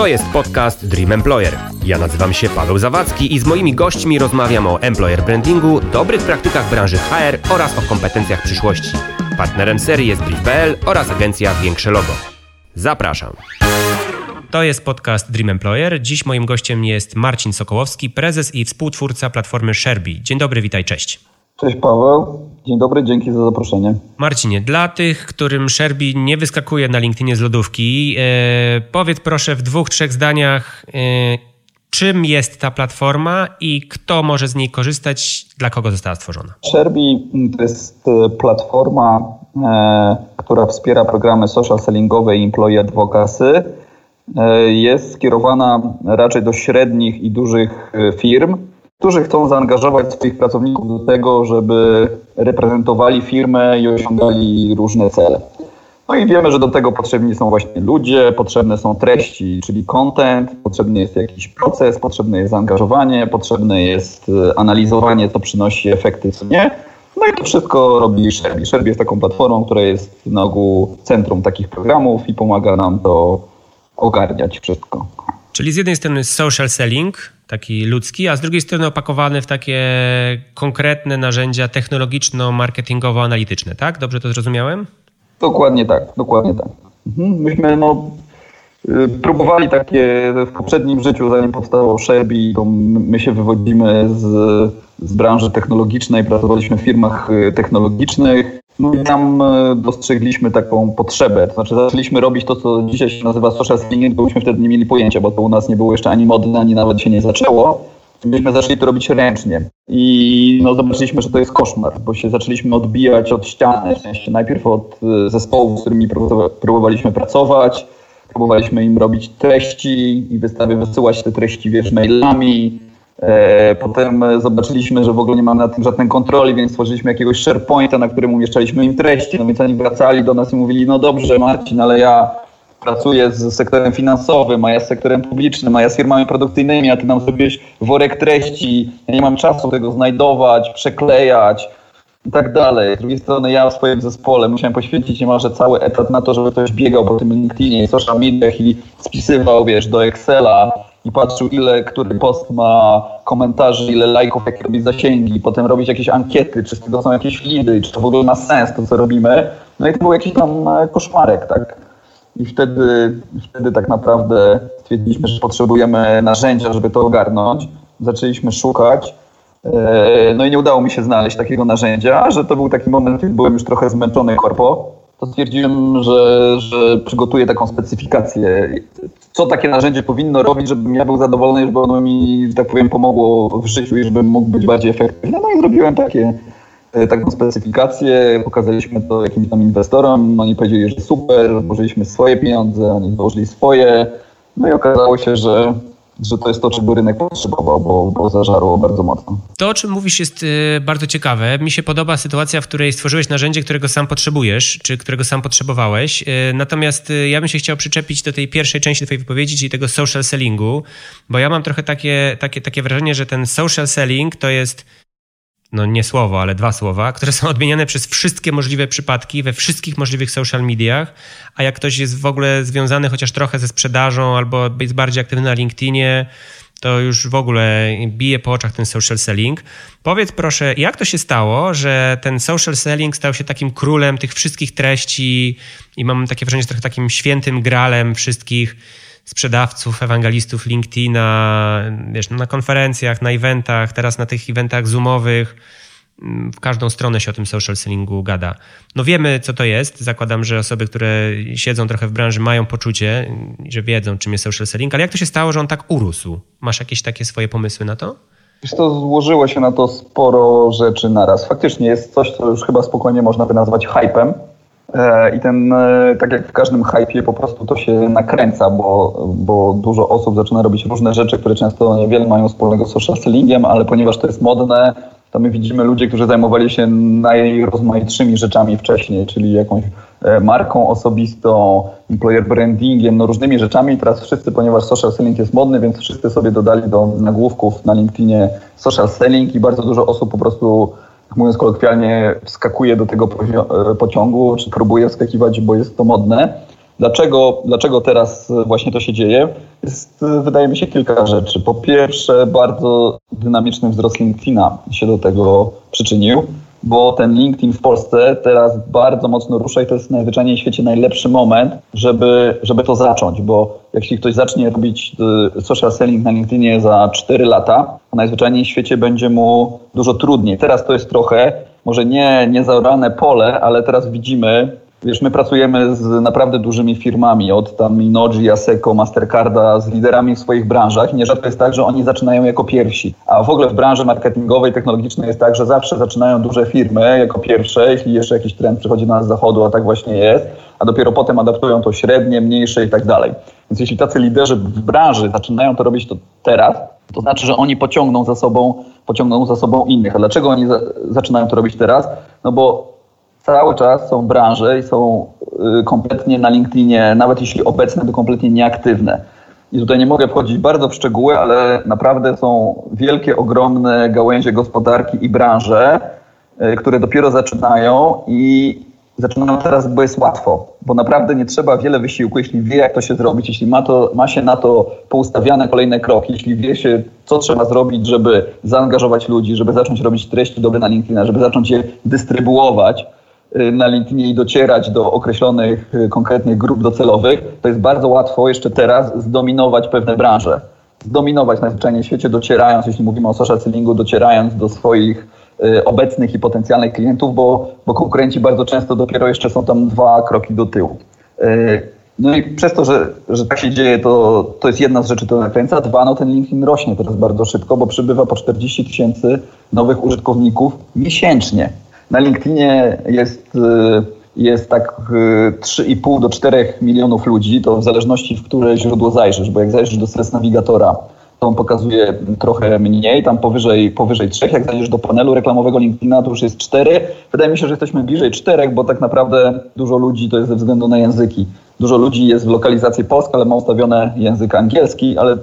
To jest podcast Dream Employer. Ja nazywam się Paweł Zawadzki i z moimi gośćmi rozmawiam o employer brandingu, dobrych praktykach branży HR oraz o kompetencjach przyszłości. Partnerem serii jest Brief.pl oraz agencja Większe Logo. Zapraszam. To jest podcast Dream Employer. Dziś moim gościem jest Marcin Sokołowski, prezes i współtwórca platformy Sherby. Dzień dobry, witaj, cześć. Cześć Paweł, dzień dobry, dzięki za zaproszenie. Marcinie, dla tych, którym Sherby nie wyskakuje na LinkedInie z lodówki, e, powiedz proszę w dwóch, trzech zdaniach, e, czym jest ta platforma i kto może z niej korzystać, dla kogo została stworzona? Sherby to jest e, platforma, e, która wspiera programy social sellingowe i employee advocacy. E, jest skierowana raczej do średnich i dużych e, firm, którzy chcą zaangażować swoich pracowników do tego, żeby reprezentowali firmę i osiągali różne cele. No i wiemy, że do tego potrzebni są właśnie ludzie, potrzebne są treści, czyli content, potrzebny jest jakiś proces, potrzebne jest zaangażowanie, potrzebne jest e, analizowanie, co przynosi efekty, co nie. No i to wszystko robi Sherby. Sherby jest taką platformą, która jest na ogół centrum takich programów i pomaga nam to ogarniać wszystko. Czyli z jednej strony social selling, taki ludzki, a z drugiej strony opakowany w takie konkretne narzędzia technologiczno-marketingowo-analityczne, tak? Dobrze to zrozumiałem? Dokładnie tak, dokładnie tak. Mhm. Myśmy no, y, próbowali takie w poprzednim życiu, zanim powstało Sherby, to my się wywodzimy z, z branży technologicznej, pracowaliśmy w firmach y, technologicznych. No i tam y, dostrzegliśmy taką potrzebę. To znaczy zaczęliśmy robić to, co dzisiaj się nazywa social selling, bo myśmy wtedy nie mieli pojęcia, bo to u nas nie było jeszcze ani modne, ani nawet się nie zaczęło. Myśmy zaczęli to robić ręcznie i no, zobaczyliśmy, że to jest koszmar, bo się zaczęliśmy odbijać od ściany, najpierw od zespołów, z którymi próbowaliśmy pracować, próbowaliśmy im robić treści i wystawy wysyłać te treści, wiesz, mailami. E, potem zobaczyliśmy, że w ogóle nie mamy na tym żadnej kontroli, więc stworzyliśmy jakiegoś SharePointa, na którym umieszczaliśmy im treści, no więc oni wracali do nas i mówili, no dobrze Marcin, ale ja pracuję z sektorem finansowym, a ja z sektorem publicznym, a ja z firmami produkcyjnymi, a ty nam zrobiłeś worek treści, ja nie mam czasu tego znajdować, przeklejać i tak dalej. Z drugiej strony ja w swoim zespole musiałem poświęcić niemalże cały etat na to, żeby ktoś biegał po tym LinkedInie i social mediach i spisywał, wiesz, do Excela i patrzył, ile który post ma komentarzy, ile lajków, jakie robi zasięgi, potem robić jakieś ankiety, czy z tego są jakieś lidy, czy to w ogóle ma sens, to co robimy. No i to był jakiś tam koszmarek, tak? I wtedy, wtedy tak naprawdę stwierdziliśmy, że potrzebujemy narzędzia, żeby to ogarnąć. Zaczęliśmy szukać. E, no i nie udało mi się znaleźć takiego narzędzia, że to był taki moment, kiedy byłem już trochę zmęczony korpo. To stwierdziłem, że, że przygotuję taką specyfikację, co takie narzędzie powinno robić, żebym ja był zadowolony, żeby ono mi, że tak powiem, pomogło w życiu i żebym mógł być bardziej efektywny. No i zrobiłem takie E, taką specyfikację, pokazaliśmy to jakimś tam inwestorom, oni powiedzieli, że super, włożyliśmy swoje pieniądze, oni włożyli swoje, no i okazało się, że że to jest to, czego rynek potrzebował, bo, bo zażarło bardzo mocno. To, o czym mówisz, jest y, bardzo ciekawe. Mi się podoba sytuacja, w której stworzyłeś narzędzie, którego sam potrzebujesz, czy którego sam potrzebowałeś. Y, natomiast y, ja bym się chciał przyczepić do tej pierwszej części Twojej wypowiedzi, czyli tego social sellingu, bo ja mam trochę takie, takie, takie wrażenie, że ten social selling to jest no nie słowo, ale dwa słowa, które są odmieniane przez wszystkie możliwe przypadki we wszystkich możliwych social mediach, a jak ktoś jest w ogóle związany chociaż trochę ze sprzedażą albo jest bardziej aktywny na LinkedInie, to już w ogóle bije po oczach ten social selling. Powiedz proszę, jak to się stało, że ten social selling stał się takim królem tych wszystkich treści i mam takie wrażenie, że trochę takim świętym gralem wszystkich sprzedawców, ewangelistów LinkedIna, wiesz, na konferencjach, na eventach, teraz na tych eventach zoomowych, w każdą stronę się o tym social sellingu gada. No wiemy, co to jest. Zakładam, że osoby, które siedzą trochę w branży, mają poczucie, że wiedzą, czym jest social selling, ale jak to się stało, że on tak urósł? Masz jakieś takie swoje pomysły na to? Wiesz, to złożyło się na to sporo rzeczy naraz. Faktycznie jest coś, co już chyba spokojnie można by nazwać hypem. E, I ten, e, tak jak w każdym hypie, po prostu to się nakręca, bo, bo dużo osób zaczyna robić różne rzeczy, które często niewiele mają wspólnego z social sellingiem, ale ponieważ to jest modne, to my widzimy ludzi, którzy zajmowali się najrozmaitszymi rzeczami wcześniej, czyli jakąś e, marką osobistą, employer brandingiem, no różnymi rzeczami. Teraz wszyscy, ponieważ social selling jest modny, więc wszyscy sobie dodali do nagłówków na LinkedInie social selling i bardzo dużo osób po prostu mówiąc kolokwialnie, wskakuje do tego pociągu, czy próbuje wskakiwać, bo jest to modne. Dlaczego, dlaczego teraz właśnie to się dzieje? Jest, wydaje mi się, kilka rzeczy. Po pierwsze, bardzo dynamiczny wzrost LinkedIna się do tego przyczynił bo ten LinkedIn w Polsce teraz bardzo mocno rusza i to jest najzwyczajniej w świecie najlepszy moment, żeby, żeby to zacząć, bo jeśli ktoś zacznie robić y, social selling na LinkedInie za 4 lata, to najzwyczajniej w świecie będzie mu dużo trudniej. Teraz to jest trochę, może nie, nie zaorane pole, ale teraz widzimy, Wiesz, my pracujemy z naprawdę dużymi firmami, od tam Minoji, Aseco, Mastercarda, z liderami w swoich branżach. Nierzadko jest tak, że oni zaczynają jako pierwsi. A w ogóle w branży marketingowej, technologicznej jest tak, że zawsze zaczynają duże firmy jako pierwsze, jeśli jeszcze jakiś trend przychodzi na nas z zachodu, a tak właśnie jest, a dopiero potem adaptują to średnie, mniejsze i tak dalej. Więc jeśli tacy liderzy w branży zaczynają to robić to teraz, to znaczy, że oni pociągną za sobą, pociągną za sobą innych. A dlaczego oni za, zaczynają to robić teraz? No bo cały czas są branże i są y, kompletnie na LinkedInie, nawet jeśli obecne, to kompletnie nieaktywne. I tutaj nie mogę wchodzić bardzo w szczegóły, ale naprawdę są wielkie, ogromne gałęzie gospodarki i branże, y, które dopiero zaczynają i zaczynają teraz, bo jest łatwo, bo naprawdę nie trzeba wiele wysiłku, jeśli wie, jak to się zrobić, jeśli ma, to, ma się na to poustawiane kolejne kroki, jeśli wie się, co trzeba zrobić, żeby zaangażować ludzi, żeby zacząć robić treści dobre na LinkedIn, żeby zacząć je dystrybuować, na LinkedInie i docierać do określonych y, konkretnych grup docelowych, to jest bardzo łatwo jeszcze teraz zdominować pewne branże. Zdominować najzwyczajniej w świecie, docierając, jeśli mówimy o social sellingu, docierając do swoich y, obecnych i potencjalnych klientów, bo, bo konkurenci bardzo często dopiero jeszcze są tam dwa kroki do tyłu. No i przez to, że, że tak się dzieje, to, to jest jedna z rzeczy, to nakręca. Dwa, no ten LinkedIn rośnie teraz bardzo szybko, bo przybywa po 40 tysięcy nowych użytkowników miesięcznie. Na LinkedInie jest, y, jest tak 3,5 y, do 4 milionów ludzi, to w zależności w które źródło zajrzysz, bo jak zajrzysz do Stress Navigatora, to on pokazuje trochę mniej, tam powyżej, powyżej 3. Jak zajrzysz do panelu reklamowego LinkedIna, to już jest 4. Wydaje mi się, że jesteśmy bliżej 4, bo tak naprawdę dużo ludzi to jest ze względu na języki. Dużo ludzi jest w lokalizacji polskiej, ale ma ustawione język angielski, ale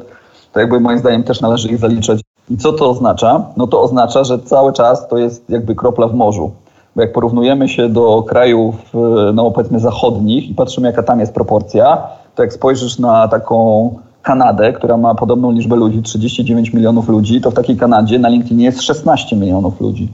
to jakby moim zdaniem też należy ich zaliczać i co to oznacza? No to oznacza, że cały czas to jest jakby kropla w morzu. Bo jak porównujemy się do krajów, e, no powiedzmy zachodnich i patrzymy jaka tam jest proporcja, to jak spojrzysz na taką Kanadę, która ma podobną liczbę ludzi, 39 milionów ludzi, to w takiej Kanadzie na LinkedInie jest 16 milionów ludzi.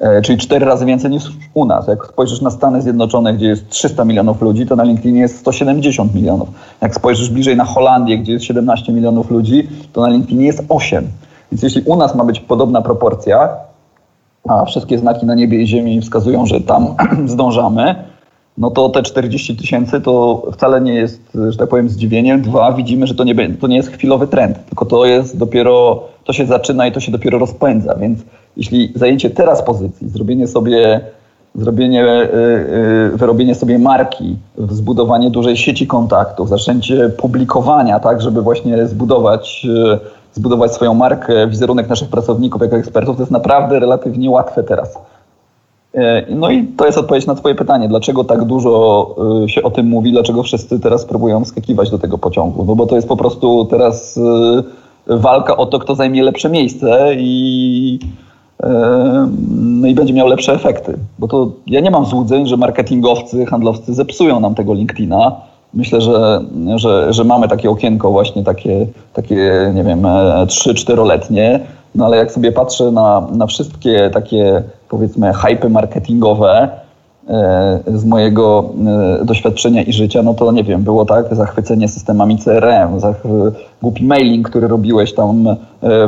E, czyli cztery razy więcej niż u nas. Jak spojrzysz na Stany Zjednoczone, gdzie jest 300 milionów ludzi, to na LinkedInie jest 170 milionów. Jak spojrzysz bliżej na Holandię, gdzie jest 17 milionów ludzi, to na LinkedInie jest 8. Więc jeśli u nas ma być podobna proporcja, a wszystkie znaki na niebie i ziemi wskazują, że tam zdążamy, no to te 40 tysięcy to wcale nie jest, że tak powiem, zdziwieniem. Dwa, widzimy, że to nie, to nie jest chwilowy trend, tylko to jest dopiero, to się zaczyna i to się dopiero rozpędza. Więc jeśli zajęcie teraz pozycji, zrobienie sobie, zrobienie, yy, wyrobienie sobie marki, zbudowanie dużej sieci kontaktów, zaczęcie publikowania, tak, żeby właśnie zbudować yy, zbudować swoją markę, wizerunek naszych pracowników jako ekspertów, to jest naprawdę relatywnie łatwe teraz. E, no i to jest odpowiedź na Twoje pytanie, dlaczego tak dużo e, się o tym mówi, dlaczego wszyscy teraz próbują skakiwać do tego pociągu. No bo to jest po prostu teraz e, walka o to, kto zajmie lepsze miejsce i, no i będzie miał lepsze efekty. Bo to ja nie mam złudzeń, że marketingowcy, handlowcy zepsują nam tego LinkedIna myślę, że, że, że mamy takie okienko właśnie takie, takie nie wiem, 3-4-letnie, e, no ale jak sobie patrzę na, na wszystkie takie powiedzmy hypy marketingowe, z mojego e, doświadczenia i życia, no to nie wiem, było tak, zachwycenie systemami CRM, zach, głupi mailing, który robiłeś tam e,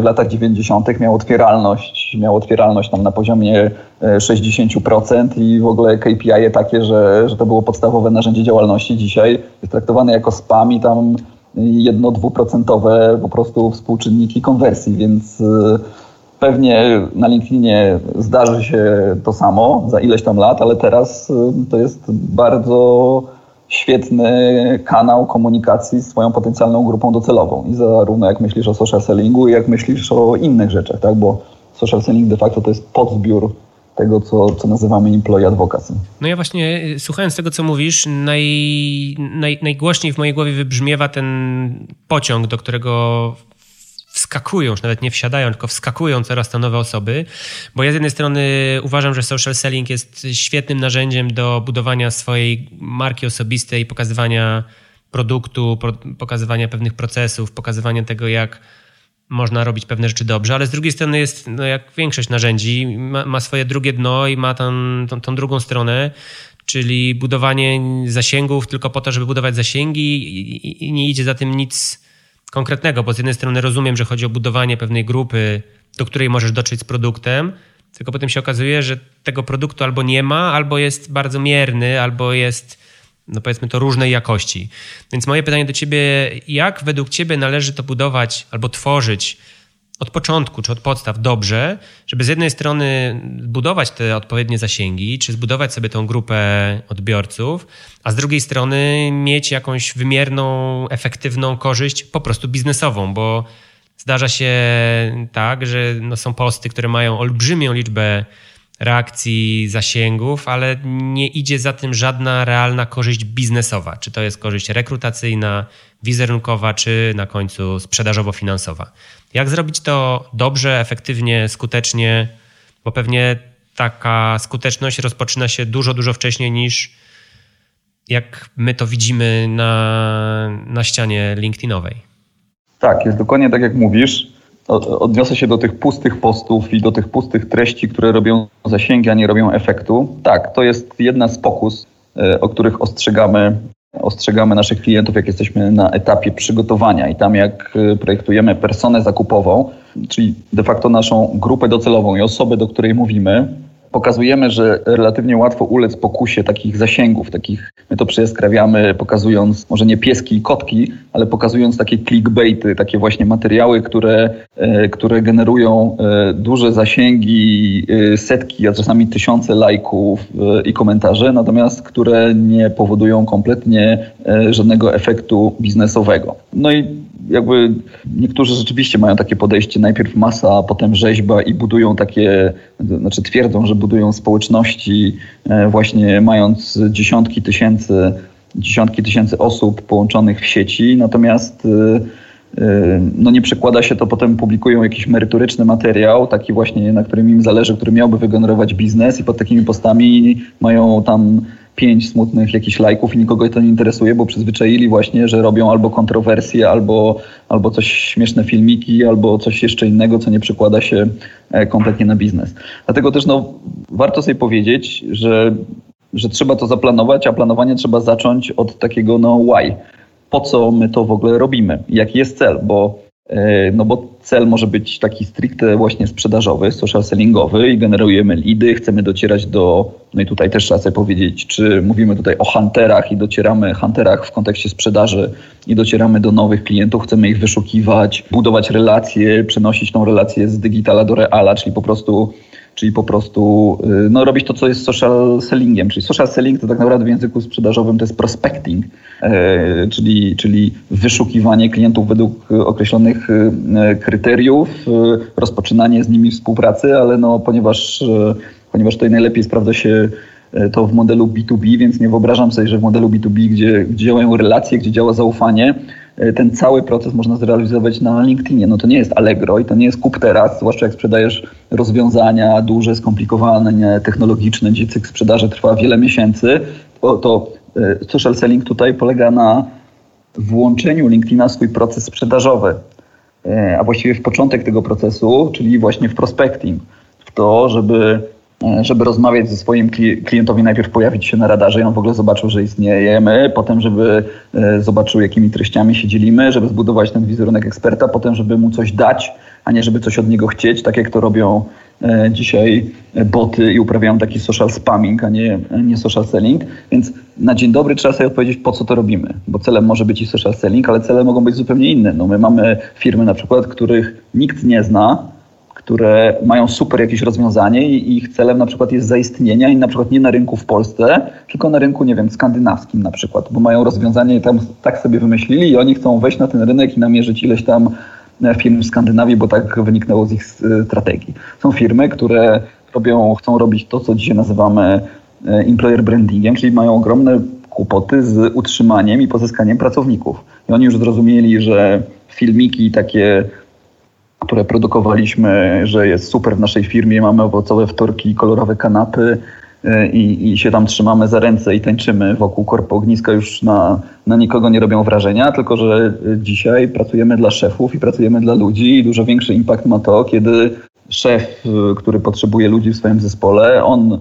w latach 90. miał otwieralność, miał otwieralność tam na poziomie 60% i w ogóle KPI takie, że, że to było podstawowe narzędzie działalności. Dzisiaj jest traktowane jako spam i tam jedno-dwuprocentowe po prostu współczynniki konwersji, więc Pewnie na LinkedInie zdarzy się to samo za ileś tam lat, ale teraz y, to jest bardzo świetny kanał komunikacji z swoją potencjalną grupą docelową. I zarówno jak myślisz o social sellingu, jak myślisz o innych rzeczach, tak? Bo social selling de facto to jest podzbiór tego, co, co nazywamy employee advocacy. No ja właśnie y, słuchając tego, co mówisz, naj, naj, najgłośniej w mojej głowie wybrzmiewa ten pociąg, do którego wskakują, już nawet nie wsiadają, tylko wskakują coraz to nowe osoby, bo ja z jednej strony uważam, że social selling jest świetnym narzędziem do budowania swojej marki osobistej, pokazywania produktu, pokazywania pewnych procesów, pokazywania tego, jak można robić pewne rzeczy dobrze, ale z drugiej strony jest, no jak większość narzędzi, ma, ma swoje drugie dno i ma tam, tą, tą drugą stronę, czyli budowanie zasięgów tylko po to, żeby budować zasięgi i, i nie idzie za tym nic konkretnego, bo z jednej strony rozumiem, że chodzi o budowanie pewnej grupy, do której możesz dotrzeć z produktem, tylko potem się okazuje, że tego produktu albo nie ma, albo jest bardzo mierny, albo jest, no powiedzmy to, różnej jakości. Więc moje pytanie do ciebie, jak według ciebie należy to budować albo tworzyć od początku czy od podstaw dobrze, żeby z jednej strony budować te odpowiednie zasięgi, czy zbudować sobie tą grupę odbiorców, a z drugiej strony mieć jakąś wymierną, efektywną korzyść po prostu biznesową, bo zdarza się tak, że no są posty, które mają olbrzymią liczbę reakcji, zasięgów, ale nie idzie za tym żadna realna korzyść biznesowa. Czy to jest korzyść rekrutacyjna, wizerunkowa, czy na końcu sprzedażowo-finansowa. Jak zrobić to dobrze, efektywnie, skutecznie, bo pewnie taka skuteczność rozpoczyna się dużo, dużo wcześniej niż jak my to widzimy na, na ścianie LinkedInowej. Tak, jest dokładnie tak jak mówisz. Odniosę się do tych pustych postów i do tych pustych treści, które robią zasięgi, a nie robią efektu. Tak, to jest jedna z pokus, e, o których ostrzegamy ostrzegamy naszych klientów, jak jesteśmy na etapie przygotowania i tam jak y, projektujemy personę zakupową, czyli de facto naszą grupę docelową i osobę, do której mówimy, pokazujemy, że relatywnie łatwo ulec pokusie takich zasięgów, takich, my to przeskrawiamy, pokazując może nie pieski i kotki, ale pokazując takie clickbaity, takie właśnie materiały, które, e, które generują e, duże zasięgi, e, setki, a czasami tysiące lajków i komentarzy, natomiast które nie powodują kompletnie żadnego efektu biznesowego. No i jakby niektórzy rzeczywiście mają takie podejście, najpierw masa, a potem rzeźba i budują takie, znaczy twierdzą, że budują społeczności e, właśnie mając dziesiątki tysięcy, dziesiątki tysięcy osób połączonych w sieci, natomiast e, e, no nie przekłada się to, potem publikują jakiś merytoryczny materiał, taki właśnie, na którym im zależy, który miałby wygenerować biznes i pod takimi postami mają tam pięć smutnych jakichś lajków i nikogo to nie interesuje, bo przyzwyczaili właśnie, że robią albo kontrowersje, albo, albo coś śmieszne filmiki, albo coś jeszcze innego, co nie przekłada się e, kompletnie na biznes. Dlatego też no, warto sobie powiedzieć, że, że trzeba to zaplanować, a planowanie trzeba zacząć od takiego no why. Po co my to w ogóle robimy? Jaki jest cel? Bo no bo cel może być taki stricte właśnie sprzedażowy, social sellingowy i generujemy lidy, chcemy docierać do, no i tutaj też trzeba sobie powiedzieć, czy mówimy tutaj o hunterach i docieramy, hunterach w kontekście sprzedaży i docieramy do nowych klientów, chcemy ich wyszukiwać, budować relacje, przenosić tą relację z digitala do reala, czyli po prostu czyli po prostu y, no, robić to, co jest social sellingiem. Czyli social selling to tak naprawdę w języku sprzedażowym to jest prospecting, e, czyli, czyli wyszukiwanie klientów według określonych y, kryteriów, y, rozpoczynanie z nimi współpracy, ale no, ponieważ, ponieważ tutaj najlepiej sprawdza się to w modelu B2B, więc nie wyobrażam sobie, że w modelu B2B, gdzie, gdzie działają relacje, gdzie działa zaufanie, ten cały proces można zrealizować na LinkedInie. No to nie jest Allegro i to nie jest kup teraz, zwłaszcza jak sprzedajesz rozwiązania duże, skomplikowane, technologiczne, gdzie cykl sprzedaży trwa wiele miesięcy. To, to e, social selling tutaj polega na włączeniu LinkedIna w swój proces sprzedażowy, e, a właściwie w początek tego procesu, czyli właśnie w prospecting, w to, żeby E, żeby rozmawiać ze swoim klientowi, najpierw pojawić się na radarze i on w ogóle zobaczył, że istniejemy, potem, żeby e, zobaczył, jakimi treściami się dzielimy, żeby zbudować ten wizerunek eksperta, potem, żeby mu coś dać, a nie żeby coś od niego chcieć, tak jak to robią e, dzisiaj boty i uprawiają taki social spamming, a nie, nie social selling. Więc na dzień dobry trzeba sobie odpowiedzieć, po co to robimy, bo celem może być i social selling, ale cele mogą być zupełnie inne. No my mamy firmy na przykład, których nikt nie zna, które mają super jakieś rozwiązanie i ich celem na przykład jest zaistnienia i na przykład nie na rynku w Polsce, tylko na rynku, nie wiem, skandynawskim na przykład, bo mają rozwiązanie tam tak sobie wymyślili i oni chcą wejść na ten rynek i namierzyć ileś tam e, firm w Skandynawii, bo tak wyniknęło z ich e, strategii. Są firmy, które robią, chcą robić to, co dzisiaj nazywamy e, employer brandingiem, czyli mają ogromne kłopoty z utrzymaniem i pozyskaniem pracowników. I oni już zrozumieli, że filmiki takie które produkowaliśmy, że jest super w naszej firmie, mamy owocowe wtorki, kolorowe kanapy, E, i, i się tam trzymamy za ręce i tańczymy wokół korpo ogniska. Już na, na nikogo nie robią wrażenia, tylko że dzisiaj pracujemy dla szefów i pracujemy dla ludzi i dużo większy impact ma to, kiedy szef, który potrzebuje ludzi w swoim zespole, on y,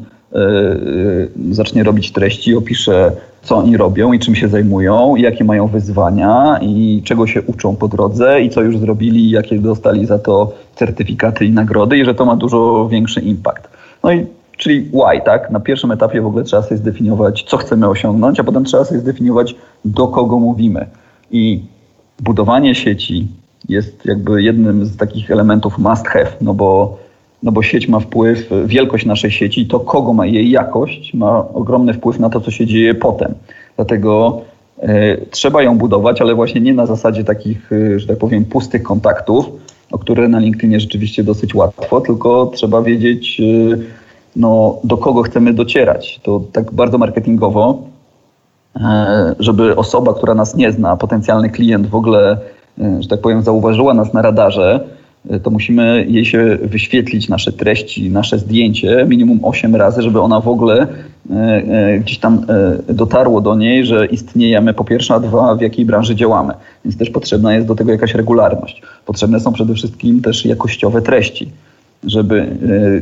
zacznie robić treści, opisze co oni robią i czym się zajmują, i jakie mają wyzwania i czego się uczą po drodze i co już zrobili i jakie dostali za to certyfikaty i nagrody i że to ma dużo większy impact. No i Czyli why, tak? Na pierwszym etapie w ogóle trzeba sobie zdefiniować, co chcemy osiągnąć, a potem trzeba sobie zdefiniować, do kogo mówimy. I budowanie sieci jest jakby jednym z takich elementów must have, no bo, no bo sieć ma wpływ, wielkość naszej sieci, to kogo ma jej jakość, ma ogromny wpływ na to, co się dzieje potem. Dlatego y, trzeba ją budować, ale właśnie nie na zasadzie takich, y, że tak powiem, pustych kontaktów, o które na LinkedInie rzeczywiście dosyć łatwo, tylko trzeba wiedzieć, y, no, do kogo chcemy docierać. To tak bardzo marketingowo, e, żeby osoba, która nas nie zna, potencjalny klient w ogóle, e, że tak powiem, zauważyła nas na radarze, e, to musimy jej się wyświetlić nasze treści, nasze zdjęcie minimum 8 razy, żeby ona w ogóle gdzieś tam dotarło do niej, że istniejemy po pierwsze, a dwa, w jakiej branży działamy. Więc też potrzebna jest do tego jakaś regularność. Potrzebne są przede wszystkim też jakościowe treści żeby e,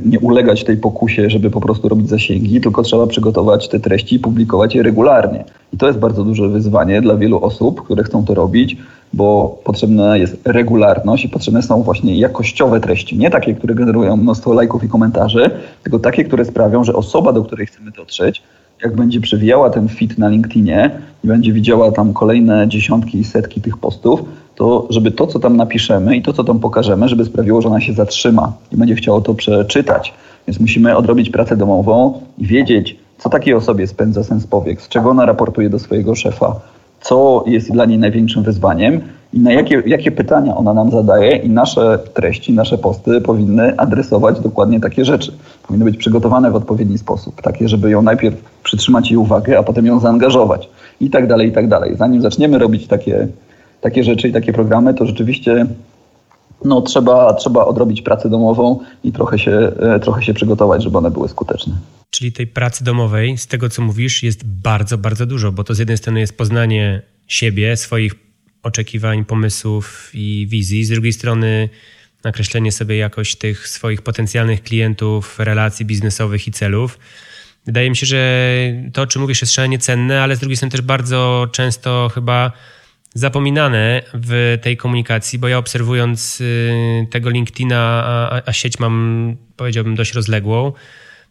nie ulegać tej pokusie, żeby po prostu robić zasięgi, tylko trzeba przygotować te treści i publikować je regularnie. I to jest bardzo duże wyzwanie dla wielu osób, które chcą to robić, bo potrzebna jest regularność i potrzebne są właśnie jakościowe treści. Nie takie, które generują mnóstwo lajków i komentarzy, tylko takie, które sprawią, że osoba, do której chcemy dotrzeć, jak będzie przewijała ten fit na LinkedInie i będzie widziała tam kolejne dziesiątki i setki tych postów, to żeby to, co tam napiszemy i to, co tam pokażemy, żeby sprawiło, że ona się zatrzyma i będzie chciało to przeczytać. Więc musimy odrobić pracę domową i wiedzieć, co takiej osobie spędza sens powiek, z czego ona raportuje do swojego szefa, co jest dla niej największym wyzwaniem i na jakie, jakie pytania ona nam zadaje i nasze treści, nasze posty powinny adresować dokładnie takie rzeczy. Powinny być przygotowane w odpowiedni sposób, takie, żeby ją najpierw przytrzymać jej uwagę, a potem ją zaangażować i tak dalej, i tak dalej. Zanim zaczniemy robić takie takie rzeczy i takie programy, to rzeczywiście no, trzeba, trzeba odrobić pracę domową i trochę się, e, trochę się przygotować, żeby one były skuteczne. Czyli tej pracy domowej, z tego co mówisz, jest bardzo, bardzo dużo, bo to z jednej strony jest poznanie siebie, swoich oczekiwań, pomysłów i wizji, z drugiej strony nakreślenie sobie jakoś tych swoich potencjalnych klientów, relacji biznesowych i celów. Wydaje mi się, że to, o czym mówisz, jest szalenie cenne, ale z drugiej strony też bardzo często chyba zapominane w tej komunikacji, bo ja obserwując y, tego LinkedIna, a, a sieć mam, powiedziałbym, dość rozległą,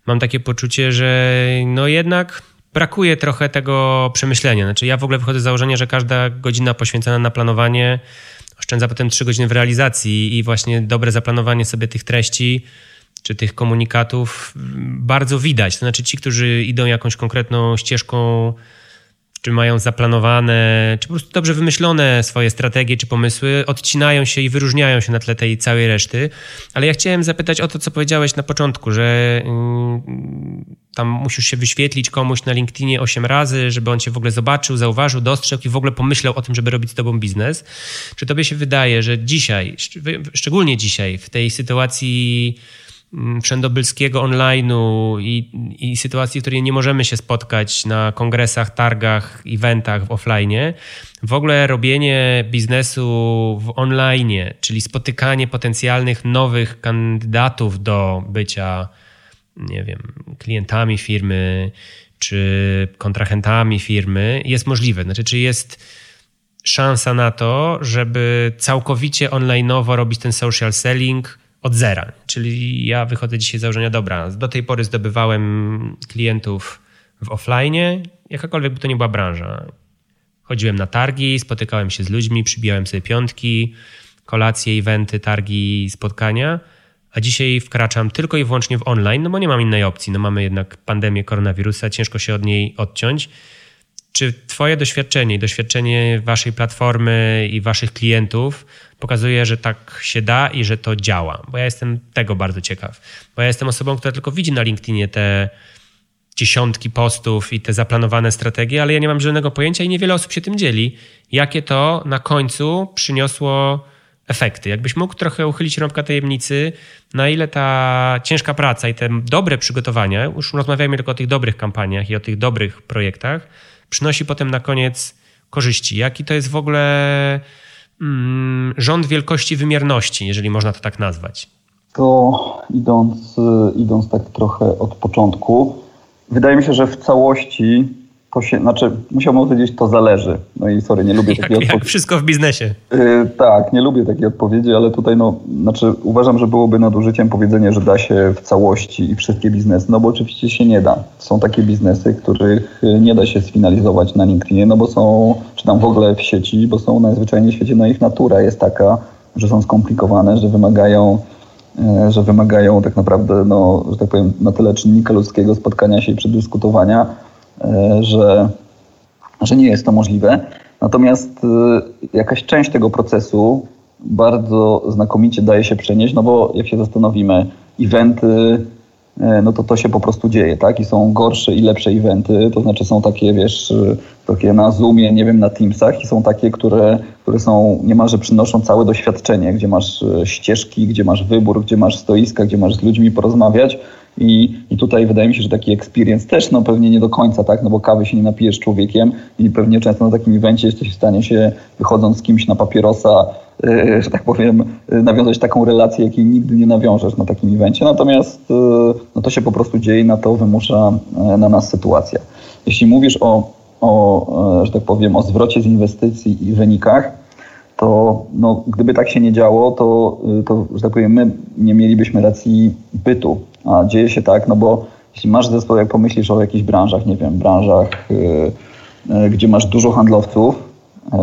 mam takie poczucie, że no jednak brakuje trochę tego przemyślenia. Znaczy ja w ogóle wychodzę z założenia, że każda godzina poświęcona na planowanie oszczędza potem trzy godziny w realizacji i właśnie dobre zaplanowanie sobie tych treści czy tych komunikatów bardzo widać. To znaczy ci, którzy idą jakąś konkretną ścieżką czy mają zaplanowane, czy po prostu dobrze wymyślone swoje strategie czy pomysły, odcinają się i wyróżniają się na tle tej całej reszty. Ale ja chciałem zapytać o to, co powiedziałeś na początku, że mm, tam musisz się wyświetlić komuś na LinkedInie 8 razy, żeby on cię w ogóle zobaczył, zauważył, dostrzegł i w ogóle pomyślał o tym, żeby robić z tobą biznes. Czy tobie się wydaje, że dzisiaj, szczególnie dzisiaj, w tej sytuacji wszędobylskiego online'u i, i sytuacji, w której nie możemy się spotkać na kongresach, targach, eventach w offline, w ogóle robienie biznesu w online, czyli spotykanie potencjalnych nowych kandydatów do bycia, nie wiem, klientami firmy czy kontrahentami firmy jest możliwe. Znaczy, czy jest szansa na to, żeby całkowicie online'owo robić ten social selling, od zera. Czyli ja wychodzę dzisiaj z założenia, dobra, do tej pory zdobywałem klientów w offline, jakakolwiek by to nie była branża. Chodziłem na targi, spotykałem się z ludźmi, przybijałem sobie piątki, kolacje, eventy, targi, spotkania, a dzisiaj wkraczam tylko i wyłącznie w online, no bo nie mam innej opcji. No mamy jednak pandemię koronawirusa, ciężko się od niej odciąć. Czy Twoje doświadczenie, doświadczenie Waszej platformy i Waszych klientów pokazuje, że tak się da i że to działa? Bo ja jestem tego bardzo ciekaw. Bo ja jestem osobą, która tylko widzi na LinkedInie te dziesiątki postów i te zaplanowane strategie, ale ja nie mam żadnego pojęcia i niewiele osób się tym dzieli, jakie to na końcu przyniosło efekty. Jakbyś mógł trochę uchylić rąbka tajemnicy, na ile ta ciężka praca i te dobre przygotowania, już rozmawiamy tylko o tych dobrych kampaniach i o tych dobrych projektach, przynosi potem na koniec korzyści. Jaki to jest w ogóle rząd wielkości wymierności, jeżeli można to tak nazwać? To idąc, idąc tak trochę od początku, wydaje mi się, że w całości to się, znaczy musiałbym powiedzieć, to zależy. No i sorry, nie lubię takiej odpowiedzi. Jak wszystko w biznesie. Yy, tak, nie lubię takiej odpowiedzi, ale tutaj no, znaczy uważam, że byłoby nadużyciem powiedzenie, że da się w całości i wszystkie biznesy, no bo oczywiście się nie da. Są takie biznesy, których nie da się sfinalizować na LinkedInie, no bo są, czy tam w ogóle w sieci, bo są najzwyczajniej w świecie, no ich natura jest taka, że są skomplikowane, że wymagają e, że wymagają tak naprawdę, no, że tak powiem, na tyle czynnika ludzkiego spotkania się i przedyskutowania, że, że nie jest to możliwe. Natomiast e, jakaś część tego procesu bardzo znakomicie daje się przenieść, no bo jak się zastanowimy, eventy, e, no to to się po prostu dzieje, tak? I są gorsze i lepsze eventy, to znaczy są takie, wiesz, takie na Zoomie, nie wiem, na Teamsach i są takie, które, które są, niemalże przynoszą całe doświadczenie, gdzie masz ścieżki, gdzie masz wybór, gdzie masz stoiska, gdzie masz z ludźmi porozmawiać i, I tutaj wydaje mi się, że taki experience też no pewnie nie do końca, tak, no bo kawy się nie napijesz człowiekiem i pewnie często na takim evencie jesteś w stanie się wychodząc z kimś na papierosa, yy, że tak powiem, yy, nawiązać taką relację, jakiej nigdy nie nawiążesz na takim evencie. Natomiast yy, no to się po prostu dzieje na to wymusza na nas sytuacja. Jeśli mówisz o, o, że tak powiem, o zwrocie z inwestycji i wynikach, to no, gdyby tak się nie działo, to, to, że tak powiem, my nie mielibyśmy racji bytu. A dzieje się tak, no bo jeśli masz zespół, jak pomyślisz o jakichś branżach, nie wiem, branżach, yy, yy, gdzie masz dużo handlowców, yy,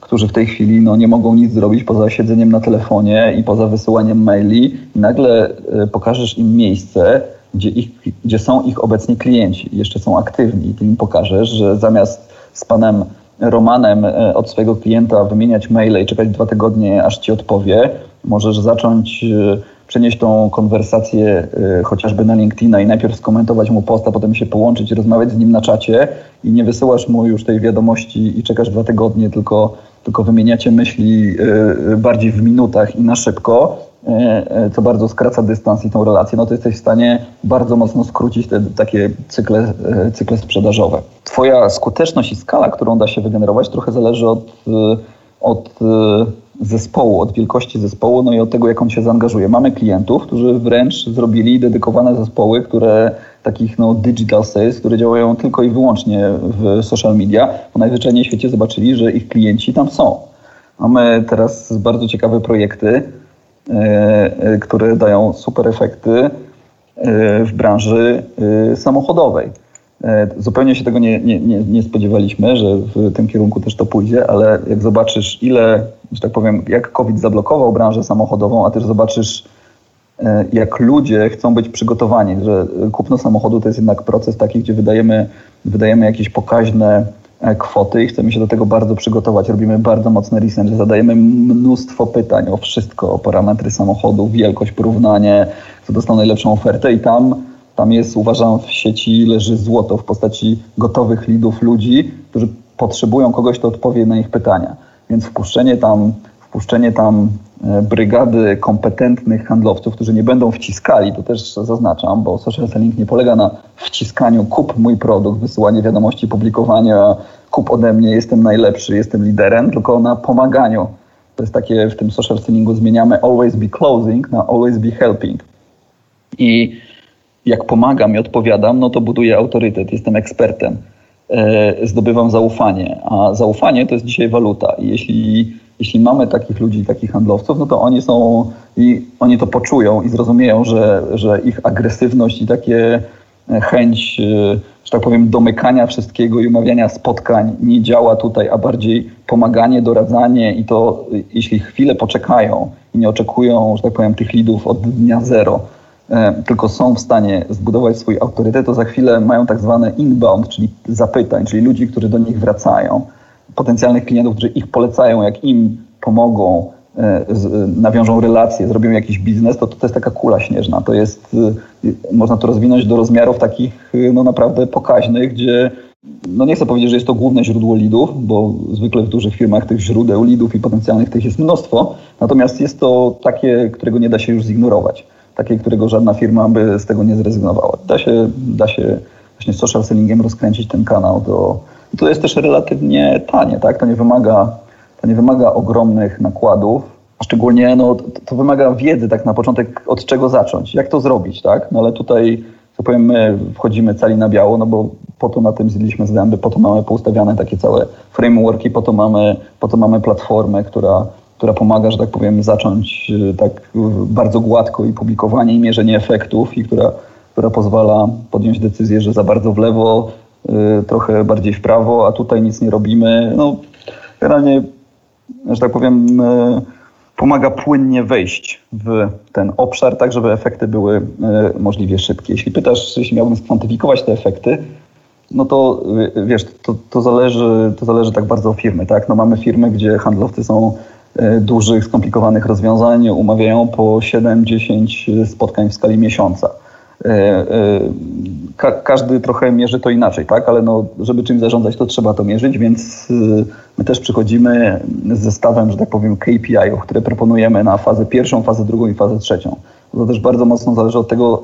którzy w tej chwili no, nie mogą nic zrobić poza siedzeniem na telefonie i poza wysyłaniem maili, i nagle y, pokażesz im miejsce, gdzie, ich, gdzie są ich obecnie klienci, jeszcze są aktywni, i ty im pokażesz, że zamiast z panem Romanem e, od swojego klienta wymieniać maile i czekać dwa tygodnie, aż ci odpowie. Możesz zacząć e, przenieść tą konwersację e, chociażby na LinkedIna i najpierw skomentować mu posta, potem się połączyć rozmawiać z nim na czacie i nie wysyłasz mu już tej wiadomości i czekasz dwa tygodnie, tylko, tylko wymieniacie myśli bardziej w minutach i na szybko E, e, co bardzo skraca dystans i tą relację, no to jesteś w stanie bardzo mocno skrócić te takie cykle, e, cykle sprzedażowe. Twoja skuteczność i skala, którą da się wygenerować, trochę zależy od, od zespołu, od wielkości zespołu, no i od tego, jak on się zaangażuje. Mamy klientów, którzy wręcz zrobili dedykowane zespoły, które takich no, digital sales, które działają tylko i wyłącznie w social media, bo najzwyczajniej w świecie zobaczyli, że ich klienci tam są. Mamy teraz bardzo ciekawe projekty, E, e, które dają super efekty e, w branży samochodowej. Zupełnie się tego nie, nie, nie, nie spodziewaliśmy, że w tym kierunku też to pójdzie, ale jak zobaczysz, ile, że tak powiem, jak COVID zablokował branżę samochodową, a też zobaczysz, jak ludzie chcą być przygotowani, że kupno samochodu to jest jednak proces taki, gdzie wydajemy, wydajemy jakieś pokaźne E, kwoty i chcemy się do tego bardzo przygotować. Robimy bardzo mocny research, zadajemy mnóstwo pytań o wszystko, o parametry samochodu, wielkość, porównanie, kto dostał najlepszą ofertę i tam, tam jest, uważam, w sieci leży złoto w postaci gotowych lidów ludzi, którzy potrzebują kogoś, kto odpowie na ich pytania. Więc wpuszczenie tam, wpuszczenie tam e, brygady kompetentnych handlowców, którzy nie będą wciskali, to też zaznaczam, bo social selling nie polega na wciskaniu kup mój produkt, wysyłanie wiadomości, publikowania kup ode mnie, jestem najlepszy, jestem liderem, tylko na pomaganiu. To jest takie, w tym social sellingu zmieniamy always be closing na always be helping. I jak pomagam i odpowiadam, no to buduję autorytet, jestem ekspertem, e, zdobywam zaufanie, a zaufanie to jest dzisiaj waluta. I jeśli, jeśli mamy takich ludzi, takich handlowców, no to oni są i oni to poczują i zrozumieją, że, że ich agresywność i takie chęć, e, że tak powiem, domykania wszystkiego i umawiania spotkań nie działa tutaj, a bardziej pomaganie, doradzanie i to, jeśli chwilę poczekają i nie oczekują, że tak powiem, tych lidów od dnia zero, e, tylko są w stanie zbudować swój autorytet, to za chwilę mają tak zwane inbound, czyli zapytań, czyli ludzi, którzy do nich wracają, potencjalnych klientów, którzy ich polecają, jak im pomogą, E, nawiążą relacje, zrobią jakiś biznes, to, to jest taka kula śnieżna. To jest, e, można to rozwinąć do rozmiarów takich no naprawdę pokaźnych, gdzie no nie chcę powiedzieć, że jest to główne źródło lidów, bo zwykle w dużych firmach tych źródeł lidów i potencjalnych tych jest mnóstwo, natomiast jest to takie, którego nie da się już zignorować. Takie, którego żadna firma by z tego nie zrezygnowała. Da się, da się właśnie social sellingiem rozkręcić ten kanał. Do, to jest też relatywnie tanie, tak? To nie wymaga, to nie wymaga ogromnych nakładów, szczególnie no, to, wymaga wiedzy tak na początek, od czego zacząć, jak to zrobić, tak? No ale tutaj to powiem, my wchodzimy cali na biało, no bo po to na tym zjedliśmy zęby, po to mamy poustawiane takie całe frameworki, po to mamy, po to mamy platformę, która, która pomaga, że tak powiem, zacząć y, tak bardzo gładko i publikowanie i mierzenie efektów i która, która pozwala podjąć decyzję, że za bardzo w lewo, y, trochę bardziej w prawo, a tutaj nic nie robimy. No, generalnie, że tak powiem, y, pomaga płynnie wejść w ten obszar, tak żeby efekty były e, możliwie szybkie. Jeśli pytasz, jeśli miałbym skwantyfikować te efekty, no to e, wiesz, to, to, zależy, to zależy tak bardzo od firmy. Tak? No mamy firmy, gdzie handlowcy są e, dużych, skomplikowanych rozwiązań, umawiają po 7-10 spotkań w skali miesiąca. Ka każdy trochę mierzy to inaczej, tak? Ale no, żeby czymś zarządzać, to trzeba to mierzyć, więc My też przychodzimy z zestawem, że tak powiem, KPI-ów, które proponujemy na fazę pierwszą, fazę drugą i fazę trzecią. To też bardzo mocno zależy od tego,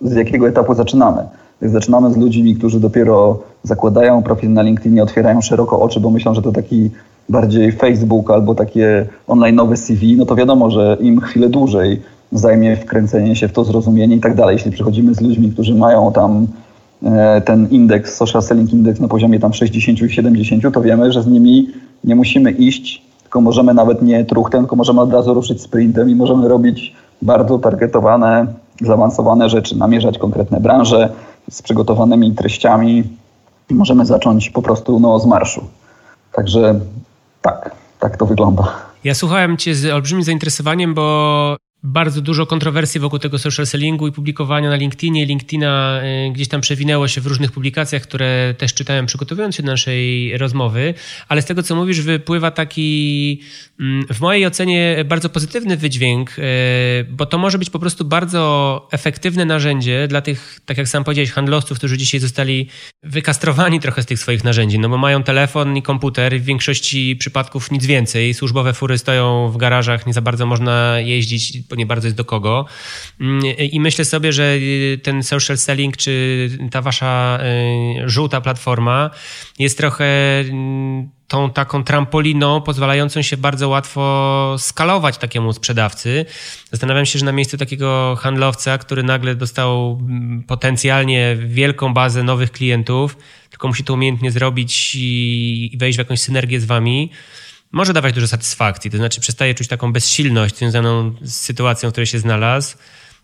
z jakiego etapu zaczynamy. Zaczynamy z ludźmi, którzy dopiero zakładają profil na LinkedInie, otwierają szeroko oczy, bo myślą, że to taki bardziej Facebook albo takie online'owe CV, no to wiadomo, że im chwilę dłużej zajmie wkręcenie się w to zrozumienie i tak dalej. Jeśli przychodzimy z ludźmi, którzy mają tam E, ten indeks, social selling index na poziomie tam 60 i 70, to wiemy, że z nimi nie musimy iść, tylko możemy nawet nie truchtem, tylko możemy od razu ruszyć sprintem i możemy robić bardzo targetowane, zaawansowane rzeczy, namierzać konkretne branże z przygotowanymi treściami i możemy zacząć po prostu no, z marszu. Także tak, tak to wygląda. Ja słuchałem Cię z olbrzymim zainteresowaniem, bo bardzo dużo kontrowersji wokół tego social sellingu i publikowania na LinkedInie. LinkedIna y, gdzieś tam przewinęło się w różnych publikacjach, które też czytałem przygotowując się do naszej rozmowy, ale z tego co mówisz wypływa taki mm, w mojej ocenie bardzo pozytywny wydźwięk, y, bo to może być po prostu bardzo efektywne narzędzie dla tych, tak jak sam powiedziałeś, handlowców, którzy dzisiaj zostali wykastrowani trochę z tych swoich narzędzi, no bo mają telefon i komputer, w większości przypadków nic więcej. Służbowe fury stoją w garażach, nie za bardzo można jeździć bo nie bardzo jest do kogo. Mm, I myślę sobie, że ten social selling, czy ta wasza y, żółta platforma jest trochę mm, tą taką trampoliną pozwalającą się bardzo łatwo skalować takiemu sprzedawcy. Zastanawiam się, że na miejscu takiego handlowca, który nagle dostał mm, potencjalnie wielką bazę nowych klientów, tylko musi to umiejętnie zrobić i wejść w jakąś synergię z wami, może dawać dużo satysfakcji. To znaczy przestaje czuć taką bezsilność związaną z sytuacją, w której się znalazł,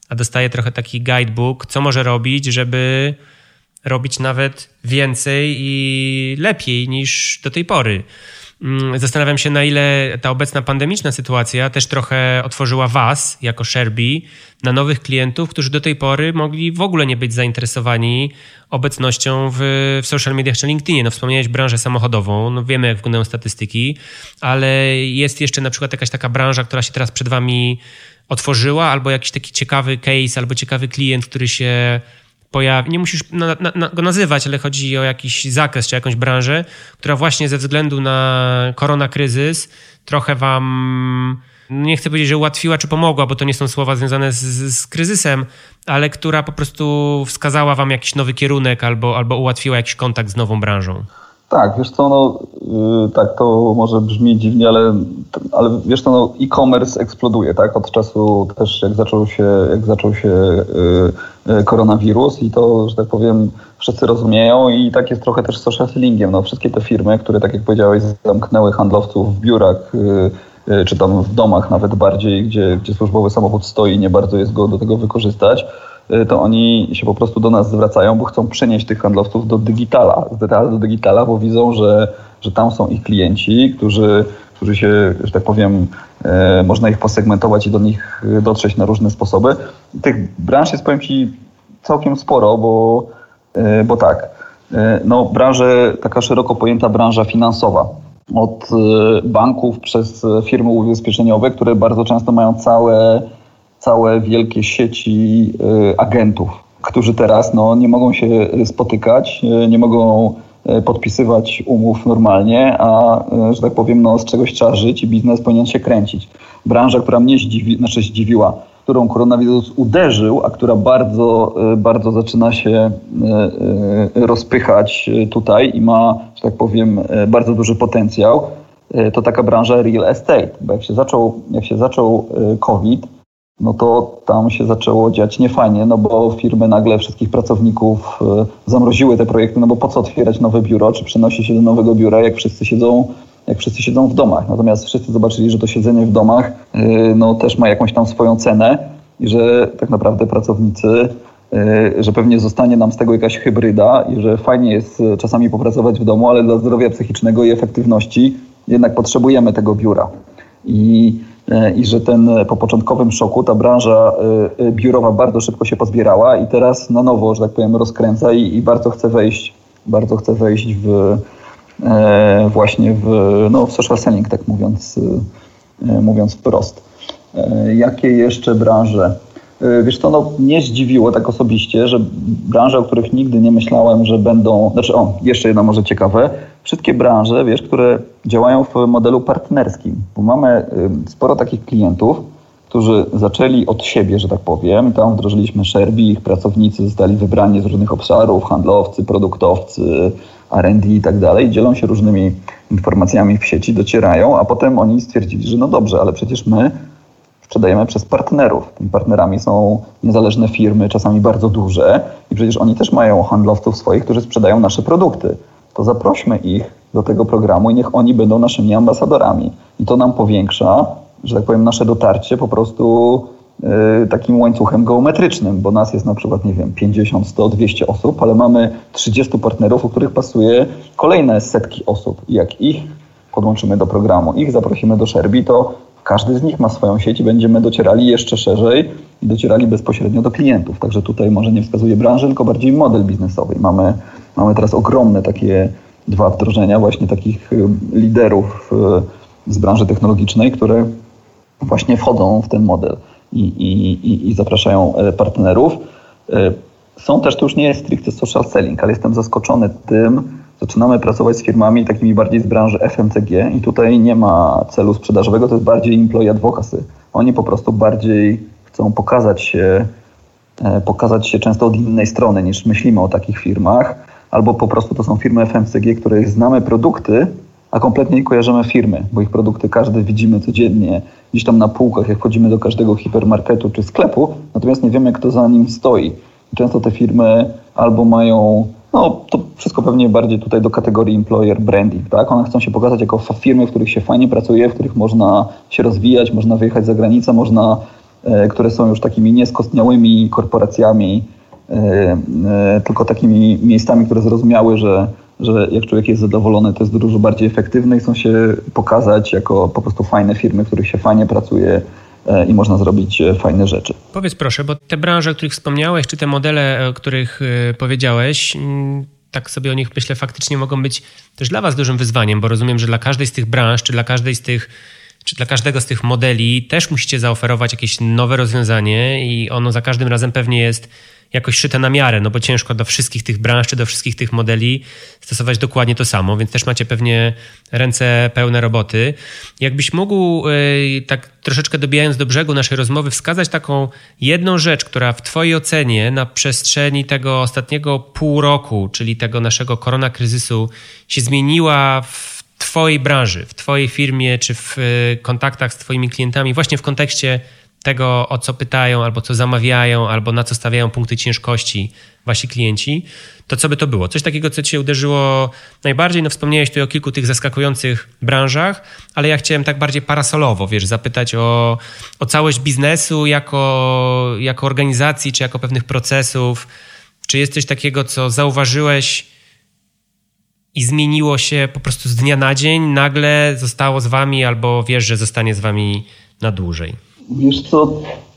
a dostaje trochę taki guidebook, co może robić, żeby robić nawet więcej i lepiej niż do tej pory. Mm, zastanawiam się, na ile ta obecna pandemiczna sytuacja też trochę otworzyła Was, jako Sherby, na nowych klientów, którzy do tej pory mogli w ogóle nie być zainteresowani obecnością w, w social mediach czy LinkedInie. No, wspomniałeś branżę samochodową, no, wiemy jak wyglądają statystyki, ale jest jeszcze na przykład jakaś taka branża, która się teraz przed Wami otworzyła, albo jakiś taki ciekawy case, albo ciekawy klient, który się pojawi, nie musisz na, na, na, go nazywać, ale chodzi o jakiś zakres czy jakąś branżę, która właśnie ze względu na koronakryzys trochę wam, nie chcę powiedzieć, że ułatwiła czy pomogła, bo to nie są słowa związane z, z kryzysem, ale która po prostu wskazała wam jakiś nowy kierunek albo, albo ułatwiła jakiś kontakt z nową branżą. Tak, wiesz co, no, yy, tak, to może brzmi dziwnie, ale, ale wiesz co, no, e-commerce eksploduje, tak, od czasu też jak zaczął się, jak zaczął się yy, yy, koronawirus i to, że tak powiem, wszyscy rozumieją i tak jest trochę też z social sellingiem, no, wszystkie te firmy, które, tak jak powiedziałeś, zamknęły handlowców w biurach, y, y, czy tam w domach nawet bardziej, gdzie, gdzie służbowy samochód stoi, nie bardzo jest go do tego wykorzystać, Y, to oni się po prostu do nas zwracają, bo chcą przenieść tych handlowców do digitala, do digitala, bo widzą, że, że tam są ich klienci, którzy, którzy się, że tak powiem, e, można ich posegmentować i do nich dotrzeć na różne sposoby. Tych branż jest, powiem Ci, całkiem sporo, bo, e, bo tak, e, no branże, taka szeroko pojęta branża finansowa, od banków przez firmy ubezpieczeniowe, które bardzo często mają całe całe wielkie sieci y, agentów, którzy teraz no, nie mogą się spotykać, y, nie mogą podpisywać umów normalnie, a że tak powiem, no, z czegoś trzeba żyć i biznes powinien się kręcić. Branża, która mnie zdziwi, znaczy zdziwiła, którą koronawirus uderzył, a która bardzo, bardzo zaczyna się rozpychać tutaj i ma, że tak powiem, bardzo duży potencjał, to taka branża real estate. Bo jak się zaczął, jak się zaczął COVID, no to tam się zaczęło dziać niefajnie, no bo firmy nagle wszystkich pracowników e, zamroziły te projekty, no bo po co otwierać nowe biuro, czy przenosić się do nowego biura, jak wszyscy siedzą jak wszyscy siedzą w domach. Natomiast wszyscy zobaczyli, że to siedzenie w domach e, no, też ma jakąś tam swoją cenę i że tak naprawdę pracownicy, e, że pewnie zostanie nam z tego jakaś hybryda i że fajnie jest czasami popracować w domu, ale dla zdrowia psychicznego i efektywności jednak potrzebujemy tego biura. I i że ten e, po początkowym szoku ta branża e, biurowa bardzo szybko się pozbierała i teraz na nowo, że tak powiem, rozkręca i, i bardzo chce wejść, bardzo chce wejść w właśnie w, no, w social selling, tak mówiąc, mówiąc wprost. Jakie jeszcze branże? Wiesz to no, mnie zdziwiło tak osobiście, że branże, o których nigdy nie myślałem, że będą, znaczy o, jeszcze jedno może ciekawe, wszystkie branże, wiesz, które działają w modelu partnerskim, bo mamy sporo takich klientów, którzy zaczęli od siebie, że tak powiem, tam wdrożyliśmy Sherby, ich pracownicy zostali wybrani z różnych obszarów, handlowcy, produktowcy, R&D i tak dalej, dzielą się różnymi informacjami w sieci, docierają, a potem oni stwierdzili, że no dobrze, ale przecież my sprzedajemy przez partnerów. Tymi partnerami są niezależne firmy, czasami bardzo duże i przecież oni też mają handlowców swoich, którzy sprzedają nasze produkty to zaprośmy ich do tego programu i niech oni będą naszymi ambasadorami. I to nam powiększa, że tak powiem, nasze dotarcie po prostu yy, takim łańcuchem geometrycznym, bo nas jest na przykład, nie wiem, 50, 100, 200 osób, ale mamy 30 partnerów, u których pasuje kolejne setki osób. I jak ich podłączymy do programu, ich zaprosimy do Szerbi, to każdy z nich ma swoją sieć i będziemy docierali jeszcze szerzej i docierali bezpośrednio do klientów. Także tutaj może nie wskazuje branży, tylko bardziej model biznesowy. Mamy Mamy teraz ogromne takie dwa wdrożenia właśnie takich liderów y, z branży technologicznej, które właśnie wchodzą w ten model i, i, i zapraszają e, partnerów. E, są też, to już nie jest stricte social selling, ale jestem zaskoczony tym, zaczynamy pracować z firmami takimi bardziej z branży FMCG i tutaj nie ma celu sprzedażowego, to jest bardziej employee advocacy. Oni po prostu bardziej chcą pokazać się, e, pokazać się często od innej strony niż myślimy o takich firmach albo po prostu to są firmy FMCG, których znamy produkty, a kompletnie nie kojarzymy firmy, bo ich produkty każdy widzimy codziennie, gdzieś tam na półkach, jak wchodzimy do każdego hipermarketu czy sklepu, natomiast nie wiemy, kto za nim stoi. często te firmy albo mają, no to pewnie bardziej tutaj do kategorii employer branding, tak? One chcą się pokazać jako firmy, w których się fajnie pracuje, w których można się rozwijać, można wyjechać za granicę, można, e, które są już takimi nieskostniałymi korporacjami, E, e, tylko takimi miejscami, które zrozumiały, że, że jak człowiek jest zadowolony, to jest dużo bardziej efektywny i chcą się pokazać jako po prostu fajne firmy, w których się fajnie pracuje i można zrobić fajne rzeczy. Powiedz proszę, bo te branże, o których wspomniałeś, czy te modele, o których powiedziałeś, mm, tak sobie o nich myślę, faktycznie mogą być też dla Was dużym wyzwaniem, bo rozumiem, że dla każdej z tych branż, czy dla każdej z tych czy dla każdego z tych modeli też musicie zaoferować jakieś nowe rozwiązanie i ono za każdym razem pewnie jest jakoś szyte na miarę, no bo ciężko do wszystkich tych branż czy do wszystkich tych modeli stosować dokładnie to samo, więc też macie pewnie ręce pełne roboty. Jakbyś mógł, y, tak troszeczkę dobijając do brzegu naszej rozmowy, wskazać taką jedną rzecz, która w Twojej ocenie na przestrzeni tego ostatniego pół roku, czyli tego naszego korona kryzysu, się zmieniła w Twojej branży, w Twojej firmie, czy w y, kontaktach z Twoimi klientami, właśnie w kontekście tego, o co pytają, albo co zamawiają, albo na co stawiają punkty ciężkości wasi klienci, to co by to było? Coś takiego, co cię uderzyło najbardziej? No wspomniałeś tu o kilku tych zaskakujących branżach, ale ja chciałem tak bardziej parasolowo, wiesz, zapytać o, o całość biznesu jako, jako organizacji, czy jako pewnych procesów. Czy jest coś takiego, co zauważyłeś i zmieniło się po prostu z dnia na dzień, nagle zostało z wami, albo wiesz, że zostanie z wami na dłużej? Wiesz co,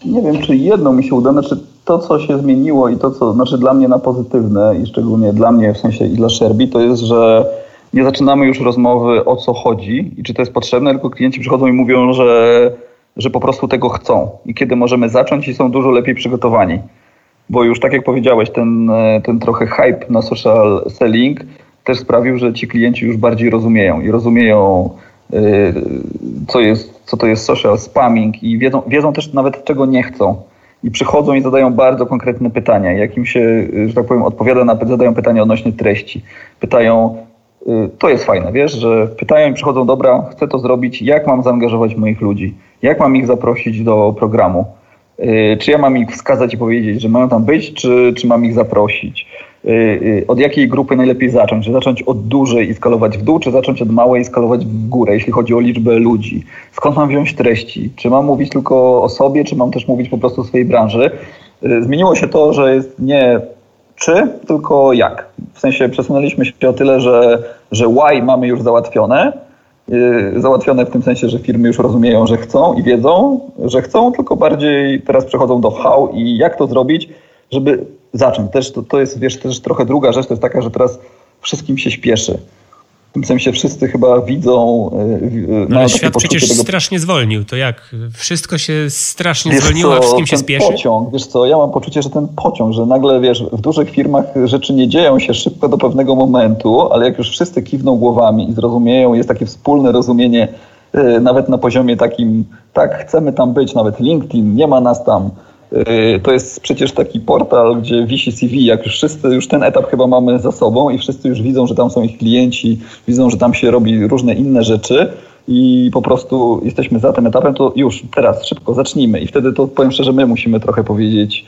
nie wiem, czy jedno mi się uda, znaczy to, co się zmieniło i to, co znaczy dla mnie na pozytywne i szczególnie dla mnie, w sensie i dla Szerbi, to jest, że nie zaczynamy już rozmowy o co chodzi i czy to jest potrzebne, tylko klienci przychodzą i mówią, że, że po prostu tego chcą i kiedy możemy zacząć i są dużo lepiej przygotowani. Bo już tak jak powiedziałeś, ten, ten trochę hype na social selling też sprawił, że ci klienci już bardziej rozumieją i rozumieją, y, co, jest, co to jest social spamming i wiedzą, wiedzą też nawet czego nie chcą. I przychodzą i zadają bardzo konkretne pytania. Jak im się, y, że tak powiem, odpowiada na zadają pytania odnośnie treści. Pytają, y, to jest fajne, wiesz, że pytają i przychodzą, dobra, chcę to zrobić, jak mam zaangażować moich ludzi? Jak mam ich zaprosić do programu? Czy ja mam ich wskazać i powiedzieć, że mają tam być, czy, czy mam ich zaprosić? Y, y, od jakiej grupy najlepiej zacząć? Czy zacząć od dużej i skalować w dół, czy zacząć od małej i skalować w górę, jeśli chodzi o liczbę ludzi? Skąd mam wziąć treści? Czy mam mówić tylko o sobie, czy mam też mówić po prostu o swojej branży? Y, zmieniło się to, że jest nie czy, tylko jak. W sensie przesunęliśmy się o tyle, że, że why mamy już załatwione, załatwione w tym sensie, że firmy już rozumieją, że chcą i wiedzą, że chcą, tylko bardziej teraz przechodzą do how i jak to zrobić, żeby zacząć. Też to, to jest, wiesz, też trochę druga rzecz, to jest taka, że teraz wszystkim się śpieszy. W tym sensie wszyscy chyba widzą. Yy, no ale świat przecież tego... strasznie zwolnił. To jak? Wszystko się strasznie wiesz zwolniło, co, a wszystkim się spieszy? pociąg, wiesz co, ja mam poczucie, że ten pociąg, że nagle, wiesz, w dużych firmach rzeczy nie dzieją się szybko do pewnego momentu, ale jak już wszyscy kiwną głowami i zrozumieją, jest takie wspólne rozumienie, yy, nawet na poziomie takim, tak, chcemy tam być, nawet LinkedIn, nie ma nas tam, to jest przecież taki portal, gdzie wisi CV, jak już wszyscy, już ten etap chyba mamy za sobą i wszyscy już widzą, że tam są ich klienci, widzą, że tam się robi różne inne rzeczy i po prostu jesteśmy za tym etapem, to już teraz szybko zacznijmy i wtedy to powiem szczerze, my musimy trochę powiedzieć,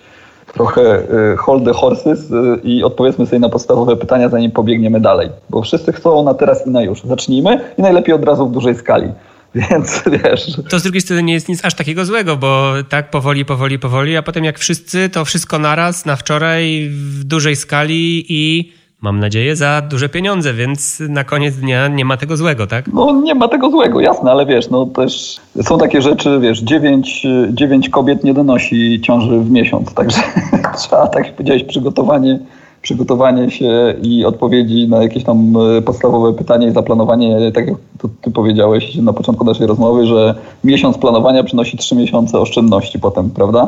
trochę y, hold the horses y, i odpowiedzmy sobie na podstawowe pytania, zanim pobiegniemy dalej, bo wszyscy chcą na teraz i na już. Zacznijmy i najlepiej od razu w dużej skali. Więc wiesz. To z drugiej strony nie jest nic aż takiego złego, bo tak powoli, powoli, powoli, a potem jak wszyscy, to wszystko naraz, na wczoraj, w dużej skali i mam nadzieję za duże pieniądze, więc na koniec dnia nie ma tego złego, tak? No nie ma tego złego, jasne, ale wiesz, no też są takie rzeczy, wiesz, dziewięć, dziewięć kobiet nie donosi ciąży w miesiąc, także trzeba, tak jak powiedziałeś, przygotowanie przygotowanie się i odpowiedzi na jakieś tam e, podstawowe pytanie i zaplanowanie, tak jak to ty powiedziałeś na początku naszej rozmowy, że miesiąc planowania przynosi trzy miesiące oszczędności potem, prawda?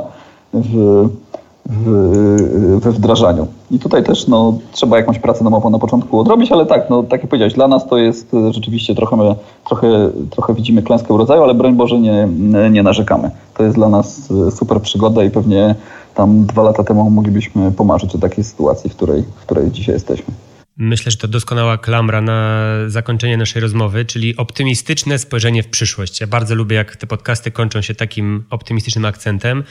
W, w, we wdrażaniu. I tutaj też no, trzeba jakąś pracę domową na początku odrobić, ale tak, no, tak jak powiedziałeś, dla nas to jest e, rzeczywiście trochę, my, trochę, trochę widzimy klęskę rodzaju, ale broń Boże nie, nie narzekamy. To jest dla nas e, super przygoda i pewnie tam dwa lata temu moglibyśmy pomarzyć o takiej sytuacji, w której, w której dzisiaj jesteśmy. Myślę, że to doskonała klamra na zakończenie naszej rozmowy, czyli optymistyczne spojrzenie w przyszłość. Ja bardzo lubię, jak te podcasty kończą się takim optymistycznym akcentem,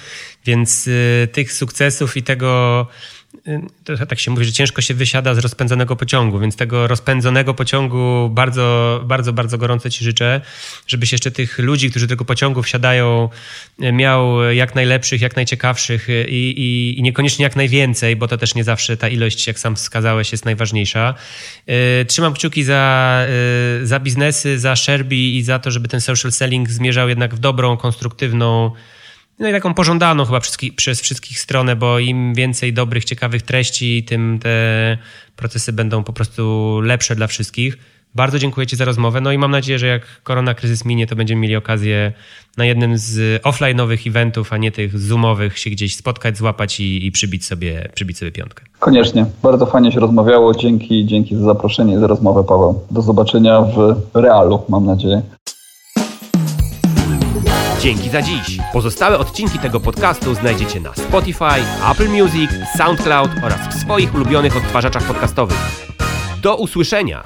więc y, tych sukcesów i tego to tak się mówi, że ciężko się wysiada z rozpędzonego pociągu, więc tego rozpędzonego pociągu bardzo, bardzo, bardzo gorąco Ci życzę, żebyś jeszcze tych ludzi, którzy do tego pociągu wsiadają, miał jak najlepszych, jak najciekawszych i, i, i niekoniecznie jak najwięcej, bo to też nie zawsze ta ilość, jak sam wskazałeś, jest najważniejsza. Y, trzymam kciuki za, y, za biznesy, za Sherby i za to, żeby ten social selling zmierzał jednak w dobrą, konstruktywną no i taką pożądaną chyba przez wszystkich stronę, bo im więcej dobrych, ciekawych treści, tym te procesy będą po prostu lepsze dla wszystkich. Bardzo dziękuję Ci za rozmowę. No i mam nadzieję, że jak korona kryzys minie, to będziemy mieli okazję na jednym z offline'owych eventów, a nie tych zoomowych, się gdzieś spotkać, złapać i, i przybić, sobie, przybić sobie piątkę. Koniecznie. Bardzo fajnie się rozmawiało. Dzięki, dzięki za zaproszenie i za rozmowę, Paweł. Do zobaczenia w realu, mam nadzieję. Dzięki za dziś. Pozostałe odcinki tego podcastu znajdziecie na Spotify, Apple Music, SoundCloud oraz w swoich ulubionych odtwarzaczach podcastowych. Do usłyszenia!